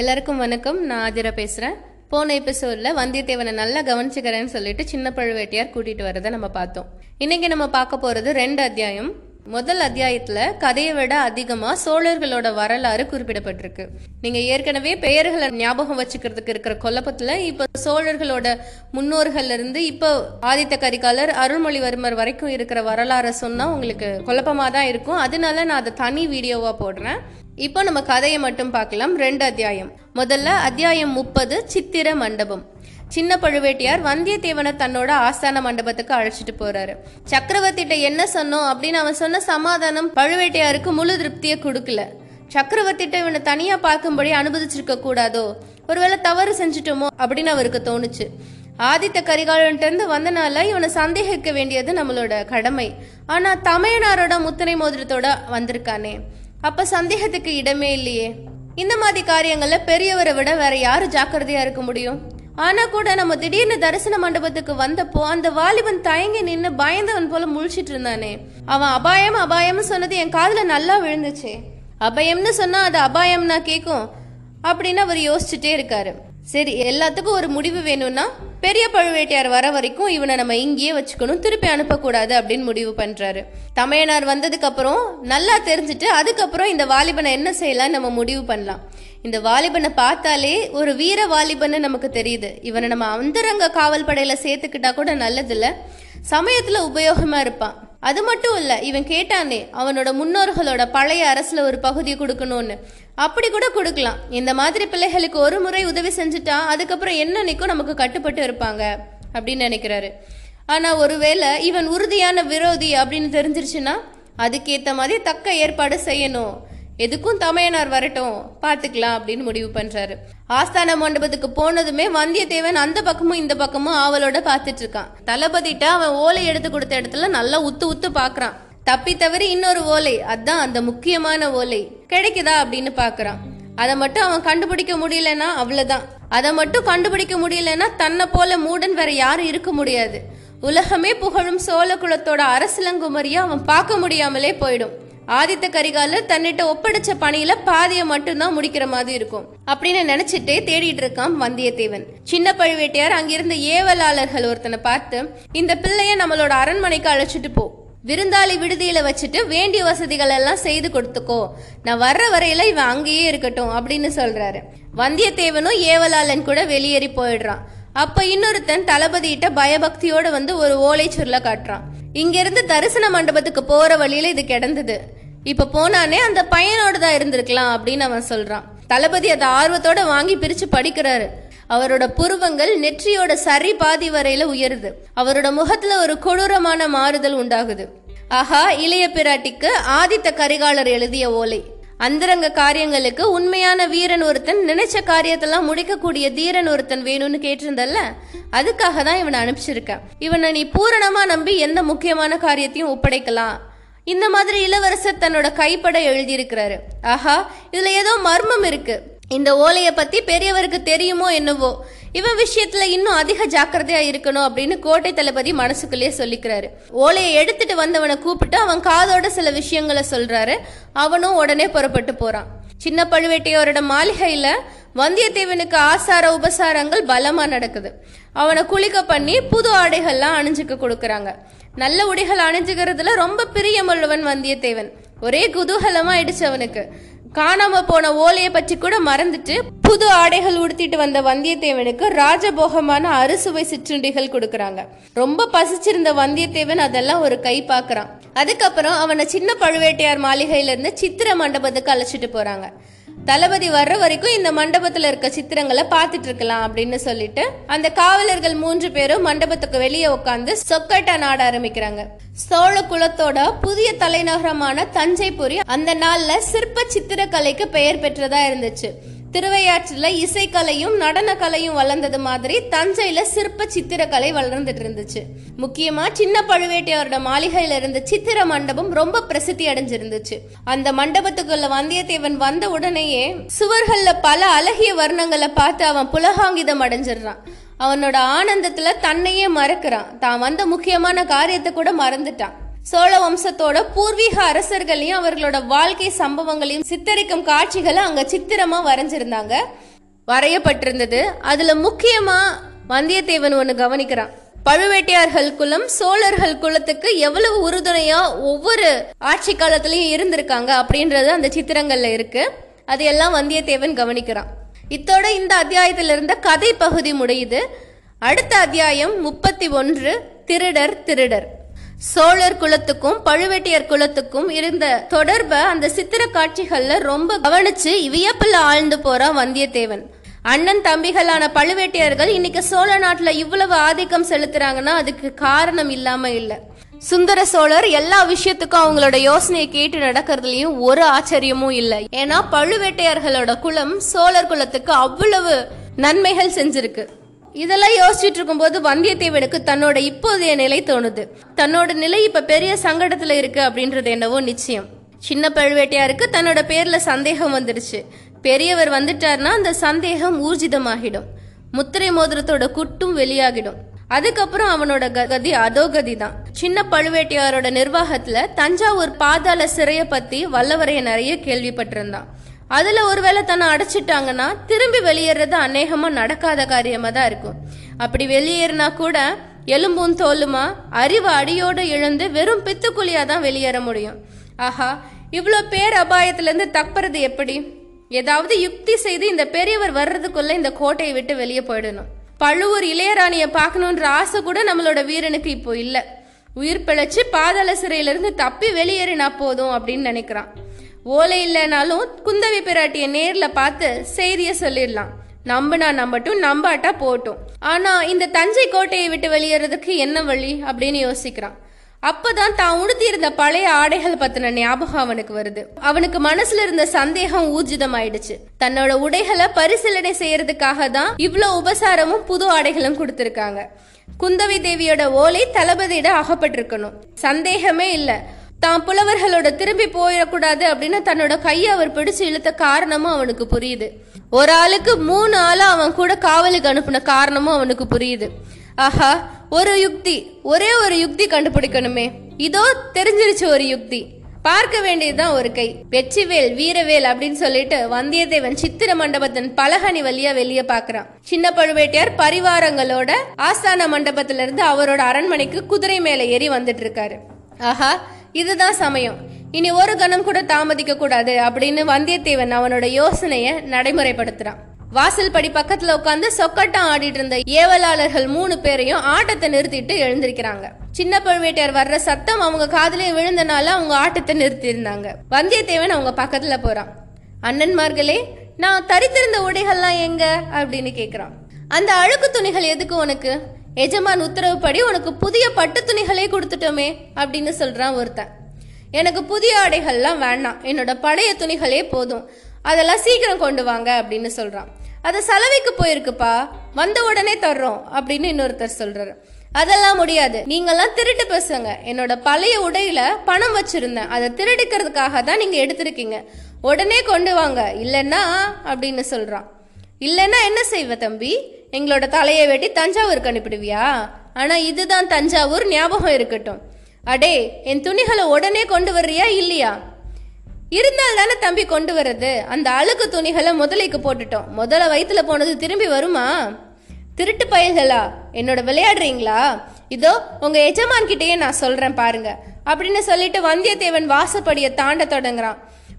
எல்லாருக்கும் வணக்கம். நான் ஆதிரா பேசுகிறேன் போன எபிசோடில் வந்தியத்தேவனை நல்லா கவனிச்சுக்கிறேன்னு சொல்லிட்டு சின்ன பழுவேட்டையார் கூட்டிட்டு வரதை நம்ம பார்த்தோம். இன்றைக்கி நம்ம பார்க்க போகிறது ரெண்டு அத்தியாயம். முதல் அத்தியாயத்துல கதையை விட அதிகமா சோழர்களோட வரலாறு குறிப்பிடப்பட்டிருக்கு. நீங்க ஏற்கனவே பெயர்களை ஞாபகம் வச்சுக்கிறதுக்கு இருக்கிற குழப்பத்துல இப்ப சோழர்களோட முன்னோர்கள்லேருந்து இப்போ ஆதித்த கரிகாலர் அருள்மொழிவர்மர் வரைக்கும் இருக்கிற வரலாறை சொன்னா உங்களுக்கு குழப்பமா தான் இருக்கும். அதனால நான் அதை தனி வீடியோவா போடுறேன். இப்போ நம்ம கதையை மட்டும் பார்க்கலாம். ரெண்டு அத்தியாயம். முதல்ல அத்தியாயம் முப்பது சித்திர மண்டபம். சின்ன பழுவேட்டையார் வந்தியத்தேவனை தன்னோட ஆஸ்தான மண்டபத்துக்கு அழைச்சிட்டு போறாரு. சக்கரவர்த்திட்ட என்ன சொன்னோம் அப்படின்னு அவன் சொன்ன சமாதானம் பழுவேட்டையாருக்கு முழு திருப்தியை கொடுக்கல. சக்கரவர்த்திட்ட இவனை தனியா பார்க்கும்படி அனுமதிச்சிருக்க கூடாதோ? ஒருவேளை தவறு செஞ்சுட்டோமோ அப்படின்னு அவருக்கு தோணுச்சு. ஆதித்த கரிகாலன்ட்ட இருந்து வந்தனால இவனை சந்தேகிக்க வேண்டியது நம்மளோட கடமை. ஆனா தமையனாரோட முத்தனை மோதிரத்தோட வந்திருக்கானே. அப்ப சந்தேகத்துக்கு இடமே இல்லையே. இந்த மாதிரி காரியங்கள்ல பெரியவரை விட வேற யாரு ஜாக்கிரதையா இருக்க முடியும்? ஆனா கூட நம்ம திடீர்னு தரிசன மண்டபத்துக்கு வந்தப்போ அந்த வாலிபன் தயங்கி நின்னு பயந்தவன் போல முழிச்சிட்டு இருந்தானே. அவன் அபாயம் அபாயம்னு சொன்னது என் காதுல நல்லா விழுந்துச்சே. அபயம்னு சொன்னா அது அபாயம்னா கேக்கும் அப்படின்னு அவர் யோசிச்சுட்டே இருக்காரு. சரி எல்லாத்துக்கும் ஒரு முடிவு வேணும்னா பெரிய பழுவேட்டையார் வர வரைக்கும் இவனை நம்ம இங்கேயே வச்சுக்கணும் திருப்பி அனுப்பக்கூடாது அப்படின்னு முடிவு பண்றாரு. தமையனார் வந்ததுக்கு அப்புறம் நல்லா தெரிஞ்சுட்டு அதுக்கப்புறம் இந்த வாலிபனை என்ன செய்யலாம் நம்ம முடிவு பண்ணலாம். இந்த வாலிபனை பார்த்தாலே ஒரு வீர வாலிபன்னு நமக்கு தெரியுது. இவனை நம்ம அந்தரங்க காவல் படையில சேர்த்துக்கிட்டா கூட நல்லதில்ல. சமயத்துல உபயோகமா இருப்பான். அது மட்டும் இல்லை இவன் கேட்டானே அவனோட முன்னோர்களோட பழைய அரசில் ஒரு பகுதி கொடுக்கணும்னு. அப்படி கூட கொடுக்கலாம். இந்த மாதிரி பிள்ளைகளுக்கு ஒரு முறை உதவி செஞ்சுட்டா அதுக்கப்புறம் என்னன்னைக்கும் நமக்கு கட்டுப்பட்டு இருப்பாங்க அப்படின்னு நினைக்கிறாரு. ஆனால் ஒருவேளை இவன் உறுதியான விரோதி அப்படின்னு தெரிஞ்சிருச்சுன்னா அதுக்கேற்ற மாதிரி தக்க ஏற்பாடு செய்யணும். எதுக்கும் தமையனார் வரட்டும் பார்த்துக்கலாம் அப்படின்னு முடிவு பண்றாரு. ஆஸ்தான மண்டபத்துக்கு போனதுமே வந்தியத்தேவன் அந்த பக்கமும் இந்த பக்கமும் ஆவலோட பார்த்துட்டு இருக்கான். தளபதிட்ட அவன் ஓலை எடுத்து கொடுத்த இடத்துல நல்லா உத்து உத்து பாக்குறான் தப்பி தவறி இன்னொரு ஓலை அதான் அந்த முக்கியமான ஓலை. கிடைக்குதா அப்படின்னு பாக்குறான் அதை மட்டும் அவன் கண்டுபிடிக்க முடியலன்னா அவ்வளவுதான். அதை மட்டும் கண்டுபிடிக்க முடியலன்னா தன்னை போல மூடன் வேற யாரும் இருக்க முடியாது. உலகமே புகழும் சோழ குலத்தோட அரசலங்குமரியா அவன் பார்க்க முடியாமலே போயிடும். ஆதித்த கரிகாலர் தன்னிட்ட ஒப்படைச்ச பணியில பாதியை மட்டும்தான் முடிக்கிற மாதிரி இருக்கும். அப்படின்னு நினைச்சிட்டே தேடிட்டு இருக்கான் வந்தியத்தேவன். சின்ன பழுவேட்டையார் அங்கிருந்த ஏவலாளர்கள் ஒருத்தனை பார்த்து இந்த பிள்ளைய நம்மளோட அரண்மனைக்கு அழைச்சிட்டு போ. விருந்தாளி விடுதியில வச்சுட்டு வேண்டிய வசதிகள் எல்லாம் செய்து கொடுத்துக்கோ. நான் வர்ற வரையில இவன் அங்கேயே இருக்கட்டும் அப்படின்னு சொல்றாரு. வந்தியத்தேவனும் ஏவலாளன் கூட வெளியேறி போயிடுறான். அப்ப இன்னொருத்தன் தளபதியிட்ட பயபக்தியோட வந்து ஒரு ஓலை சுருள காட்டுறான். இங்கிருந்து தரிசன மண்டபத்துக்கு போற வழியில இது கிடந்தது. இப்ப போனானே அந்த பையனோட தான் இருந்திருக்கலாம் அப்படின்னு அவன் சொல்றான். தளபதி அதை ஆர்வத்தோட வாங்கி பிரிச்சு படிக்கிறாரு. அவரோட புருவங்கள் நெற்றியோட சரி பாதி வரையில உயருது. அவரோட முகத்துல ஒரு கொடூரமான மாறுதல் உண்டாகுது. ஆஹா இளைய பிராட்டிக்கு ஆதித்த கரிகாலர் எழுதிய ஓலை. அந்தரங்க காரியங்களுக்கு உண்மையான வீரன் ஒருத்தன் நினைச்ச காரியத்தெல்லாம் முடிக்கக்கூடிய தீரன் ஒருத்தன் வேணும்னு கேட்டிருந்தல்ல? அதுக்காக தான் இவனை அனுப்பிச்சிருக்கேன். இவனை நீ பூரணமா நம்பி எந்த முக்கியமான காரியத்தையும் ஒப்படைக்கலாம். இந்த மாதிரி இளவரசர் தன்னோட கைப்பட எழுதியிருக்கிறாரு. ஆஹா இதுல ஏதோ மர்மம் இருக்கு. இந்த ஓலையை பத்தி பெரியவருக்கு தெரியுமோ என்னவோ? இவன் விஷயத்துல இன்னும் அதிக ஜாக்கிரதையா இருக்கணும் அப்படின்னு கோட்டை தளபதி மனசுக்குள்ளேயே சொல்லிக்கிறாரு. ஓலையை எடுத்துட்டு வந்தவனை கூப்பிட்டு அவன் காதோட சில விஷயங்களை சொல்றாரு. அவனும் உடனே புறப்பட்டு போறான். சின்ன பழுவேட்டையோரோட மாளிகையில வந்தியத்தேவனுக்கு ஆசார உபசாரங்கள் பலமா நடக்குது. அவனை குளிக்க பண்ணி புது ஆடைகள்லாம் அணிஞ்சுக்க கொடுக்குறாங்க. நல்ல உடைகள் அணிஞ்சுக்கிறதுல ரொம்ப பிரியமுள்ளவன் வந்தியத்தேவன். ஒரே குதூகலமா ஆயிடுச்சு அவனுக்கு. காணாம போன ஓலையை பற்றி கூட மறந்துட்டு புது ஆடைகள் உடுத்திட்டு வந்த வந்தியத்தேவனுக்கு ராஜபோகமான அறுசுவை சிற்றுண்டிகள் கொடுக்கறாங்க. ரொம்ப பசிச்சிருந்த வந்தியத்தேவன் அதெல்லாம் ஒரு கை பாக்குறான் அதுக்கப்புறம் அவனை சின்ன பழுவேட்டையார் மாளிகையில இருந்து சித்திர மண்டபத்துக்கு அழைச்சிட்டு போறாங்க. தளபதி வர்ற வரைக்கும் இந்த மண்டபத்துல இருக்க சித்திரங்களை பார்த்துட்டு இருக்கலாம் அப்படின்னு சொல்லிட்டு அந்த காவலர்கள் மூன்று பேரும் மண்டபத்துக்கு வெளியே உட்காந்து சொக்கட்டா நாட ஆரம்பிக்கிறாங்க. சோழ குலத்தோட புதிய தலைநகரமான தஞ்சைபுரி அந்த நாள்ல சிற்ப சித்திரக்கலைக்கு பெயர் பெற்றதா இருந்துச்சு. திருவையாற்றில் இசைக்கலையும் நடனக்கலையும் வளர்ந்தது மாதிரி தஞ்சையில் சிற்ப சித்திரக்கலை வளர்ந்துட்டு இருந்துச்சு. முக்கியமாக சின்ன பழுவேட்டையாரோட மாளிகையில் இருந்த சித்திர மண்டபம் ரொம்ப பிரசித்தி அடைஞ்சிருந்துச்சு. அந்த மண்டபத்துக்குள்ள வந்தியத்தேவன் வந்த உடனேயே சுவர்களில் பல அழகிய வர்ணங்களை பார்த்து அவன் புலகாங்கிதம் அடைஞ்சிடுறான். அவனோட ஆனந்தத்தில் தன்னையே மறக்கிறான். தான் வந்த முக்கியமான காரியத்தை கூட மறந்துட்டான். சோழ வம்சத்தோட பூர்வீக அரசர்களையும் அவர்களோட வாழ்க்கை சம்பவங்களையும் சித்தரிக்கும் காட்சிகளை அங்க சித்திரமா வரைஞ்சிருந்தாங்க. வரையப்பட்டிருந்தது. அதுல முக்கியமா வந்தியத்தேவன் ஒண்ணு கவனிக்கிறான். பழுவேட்டையார்கள் குலம் சோழர்கள் குலத்துக்கு எவ்வளவு உறுதுணையா ஒவ்வொரு ஆட்சி காலத்திலயும் இருந்திருக்காங்க அப்படின்றது அந்த சித்திரங்கள்ல இருக்கு. அதையெல்லாம் வந்தியத்தேவன் கவனிக்கிறான். இத்தோட இந்த அத்தியாயத்துல இருந்த கதை பகுதி முடியுது. அடுத்த அத்தியாயம் முப்பத்தி ஒன்று திருடர் திருடர். சோழர் குலத்துக்கும் பழுவேட்டையர் குலத்துக்கும் இருந்த தொடர்பை அந்த சித்திர காட்சிகள்ல ரொம்ப கவனிச்சு வியப்புல ஆழ்ந்து போறான் வந்தியத்தேவன். அண்ணன் தம்பிகளான பழுவேட்டையர்கள் இன்னைக்கு சோழ நாட்டுல இவ்வளவு ஆதிக்கம் செலுத்துறாங்கன்னா அதுக்கு காரணம் இல்லாம இல்ல. சுந்தர சோழர் எல்லா விஷயத்துக்கும் அவங்களோட யோசனையை கேட்டு நடக்கிறதுலயும் ஒரு ஆச்சரியமும் இல்லை. ஏன்னா பழுவேட்டையர்களோட குலம் சோழர் குலத்துக்கு அவ்வளவு நன்மைகள் செஞ்சிருக்கு. இதெல்லாம் யோசிச்சுட்டு இருக்கும்போது வந்தியத்தேவனுக்கு தன்னோட இப்போதைய நிலை தோணுது. தன்னோட நிலை இப்ப பெரிய சங்கடத்துல இருக்கு அப்படின்றது என்னவோ நிச்சயம். சின்ன பழுவேட்டையாருக்கு தன்னோட பேர்ல சந்தேகம் வந்துடுச்சு பெரியவர் வந்துட்டார்னா அந்த சந்தேகம் ஊர்ஜிதமாகிடும். முத்திரை மோதிரத்தோட குட்டும் வெளியாகிடும். அதுக்கப்புறம் அவனோட கதி அதோகதி தான் சின்ன பழுவேட்டையாரோட நிர்வாகத்துல தஞ்சாவூர் பாதாள சிறைய பத்தி வல்லவரைய நிறைய கேள்விப்பட்டிருந்தான். அதுல ஒருவேளை தன்னை அடைச்சிட்டாங்கன்னா திரும்பி வெளியேறது அநேகமா நடக்காத காரியமா தான் இருக்கும். அப்படி வெளியேறினா கூட எலும்பும் தோலுமா அறிவு அடியோடு இழந்து வெறும் பித்துக்குழியா தான் வெளியேற முடியும். ஆஹா இவ்வளோ பேர் அபாயத்திலேருந்து தப்புறது எப்படி? ஏதாவது யுக்தி செய்து இந்த பெரியவர் வர்றதுக்குள்ள இந்த கோட்டையை விட்டு வெளியே போயிடணும். பழுவூர் இளையராணியை பார்க்கணுன்ற ஆசை கூட நம்மளோட வீரனுக்கு இப்போ இல்லை. உயிர் பிழைச்சி பாதாள சிறையிலிருந்து தப்பி வெளியேறினா போதும் அப்படின்னு நினைக்கிறான். ஓலை இல்லைனாலும் குந்தவி பிராட்டிய நேர்ல பார்த்து செய்திய சொல்லிடலாம். நம்பினா நம்பட்டும் நம்பாட்டா போட்டும். ஆனா இந்த தஞ்சை கோட்டையை விட்டு வெளியேறதுக்கு என்ன வழி அப்படின்னு யோசிக்கிறான். அப்பதான் தான் உடுத்தியிருந்த பழைய ஆடைகள் பத்தின ஞாபகம் அவனுக்கு வருது. அவனுக்கு மனசுல இருந்த சந்தேகம் ஊர்ஜிதம் ஆயிடுச்சு தன்னோட உடைகளை பரிசீலனை செய்யறதுக்காக தான் இவ்வளோ உபசாரமும் புது ஆடைகளும் கொடுத்திருக்காங்க. குந்தவி தேவியோட ஓலை தளபதியிட அகப்பட்டிருக்கணும். சந்தேகமே இல்லை. தான் புலவர்களோட திரும்பி போயிடக்கூடாது அப்படின்னு தன்னோட கையை அவர் பிடிச்சு இழுத்த காரணமும் அவனுக்கு புரியுது. ஒரு ஆளுக்கு மூணு ஆளா அவன் கூட காவலுக்கு அனுப்பின காரணமும் அவனுக்கு புரியுது. ஆஹா ஒரு யுக்தி ஒரே ஒரு யுக்தி கண்டுபிடிக்கணுமே. இதோ தெரிஞ்சிருச்சு ஒரு யுக்தி. பார்க்க வேண்டியதுதான் ஒரு கை. வெற்றிவேல் வீரவேல் அப்படின்னு சொல்லிட்டு வந்தியத்தேவன் சித்திர மண்டபத்தின் பலகனி வழியா வெளியே பாக்குறான். சின்ன பழுவேட்டையார் பரிவாரங்களோட ஆஸ்தான மண்டபத்துல இருந்து அவரோட அரண்மனைக்கு குதிரை மேல ஏறி வந்துட்டு இருக்காரு. ஆஹா இதுதான் சமயம். இனி ஒரு கணம் கூட தாமதிக்க கூடாது அப்படின்னு வந்தியத்தேவன் அவனோட யோசனையை நடைமுறைப்படுத்துறான். வாசல் படி பக்கத்துல உட்காந்து சொக்கட்டம் ஆடிட்டு இருந்த ஏவலாளர்கள் மூணு பேரையும் ஆட்டத்தை நிறுத்திட்டு எழுந்திருக்கிறாங்க. சின்ன பழுவேட்டையர் வர்ற சத்தம் அவங்க காதலே விழுந்தனால அவங்க ஆட்டத்தை நிறுத்தி இருந்தாங்க வந்தியத்தேவன் அவங்க பக்கத்துல போறான். அண்ணன்மார்களே நான் தரித்திருந்த உடைகள்லாம் எங்க? அப்படின்னு கேக்குறான். அந்த அழுக்கு துணிகள் எதுக்கு உனக்கு? எஜமான் உத்தரவுப்படி உனக்கு புதிய பட்டு துணிகளே கொடுத்துட்டோமே அப்படின்னு சொல்கிறான் ஒருத்தன். எனக்கு புதிய ஆடைகள்லாம் வேண்டாம். என்னோட பழைய துணிகளே போதும். அதெல்லாம் சீக்கிரம் கொண்டு வாங்க அப்படின்னு சொல்கிறான் அது சலவைக்கு போயிருக்குப்பா. வந்த உடனே தர்றோம் அப்படின்னு இன்னொருத்தர் சொல்கிறாரு அதெல்லாம் முடியாது. நீங்கெல்லாம் திருட்டு பசங்க. என்னோட பழைய உடையில பணம் வச்சிருந்தேன். அதை திருடிக்கிறதுக்காக தான் நீங்க எடுத்திருக்கீங்க. உடனே கொண்டு வாங்க. இல்லைன்னா அப்படின்னு சொல்றான். இல்லைன்னா என்ன செய்வ தம்பி? எங்களோட தலையை வெட்டி தஞ்சாவூருக்கு அனுப்பிடுவியா? ஆனா இதுதான் தஞ்சாவூர் ஞாபகம் இருக்கட்டும். அடே என் துணிகளை உடனே கொண்டு வர்றியா இல்லையா? இருந்தால் தானே தம்பி கொண்டு வர்றது? அந்த அழுக்கு துணிகளை முதலைக்கு போட்டுட்டோம். முதல்ல வயிற்றுல போனது திரும்பி வருமா? திருட்டு பயல்களா? என்னோட விளையாடுறீங்களா? இதோ உங்க எஜமான் கிட்டேயே நான் சொல்றேன் பாருங்க. அப்படின்னு சொல்லிட்டு வந்தியத்தேவன் வாசப்படியை தாண்ட தொடங்குறான்.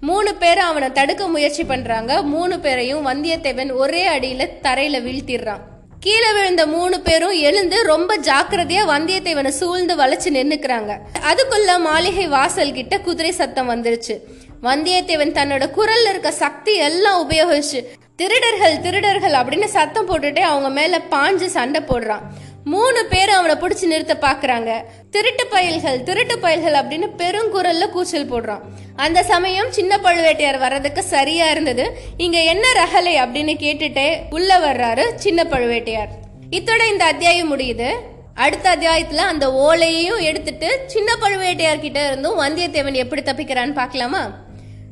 மூணு பேரும் அவனை தடுக்க முயற்சி பண்றாங்க. மூணு பேரையும் வந்தியத்தேவன் ஒரே அடியில தரையில வீழ்த்திடுறான். கீழே விழுந்த மூணு பேரும் எழுந்து ரொம்ப ஜாக்கிரதையா வந்தியத்தேவனை சூழ்ந்து வளைச்சு நின்னுக்கிறாங்க. அதுக்குள்ள மாளிகை வாசல் கிட்ட குதிரை சத்தம் வந்துருச்சு. வந்தியத்தேவன் தன்னோட குரல்ல இருக்க சக்தி எல்லாம் உபயோகிச்சு. திருடர்கள் திருடர்கள் அப்படின்னு சத்தம் போட்டுட்டே அவங்க மேல பாஞ்சு சண்டை போடுறான். மூணு பேரும் அவனை பிடிச்சி நிறுத்த பாக்குறாங்க. திருட்டு பயல்கள் திருட்டு பயல்கள் அப்படின்னு பெருங்குரல்ல கூச்சல் போடுறான். அந்த சமயம் சின்ன பழுவேட்டையார் வர்றதுக்கு சரியா இருந்தது. இங்க என்ன ரகலை அப்படின்னு கேட்டுட்டே உள்ள வர்றாரு சின்ன பழுவேட்டையார். இத்தோட இந்த அத்தியாயம் முடியுது. அடுத்த அத்தியாயத்துல அந்த ஓலையையும் எடுத்துட்டு சின்ன பழுவேட்டையார் கிட்ட இருந்தும் வந்தியத்தேவன் எப்படி தப்பிக்கிறான்னு பார்க்கலாமா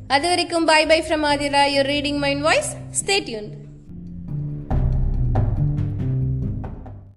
அது வரைக்கும் bye bye from Aadhira. Your reading mind voice stay tuned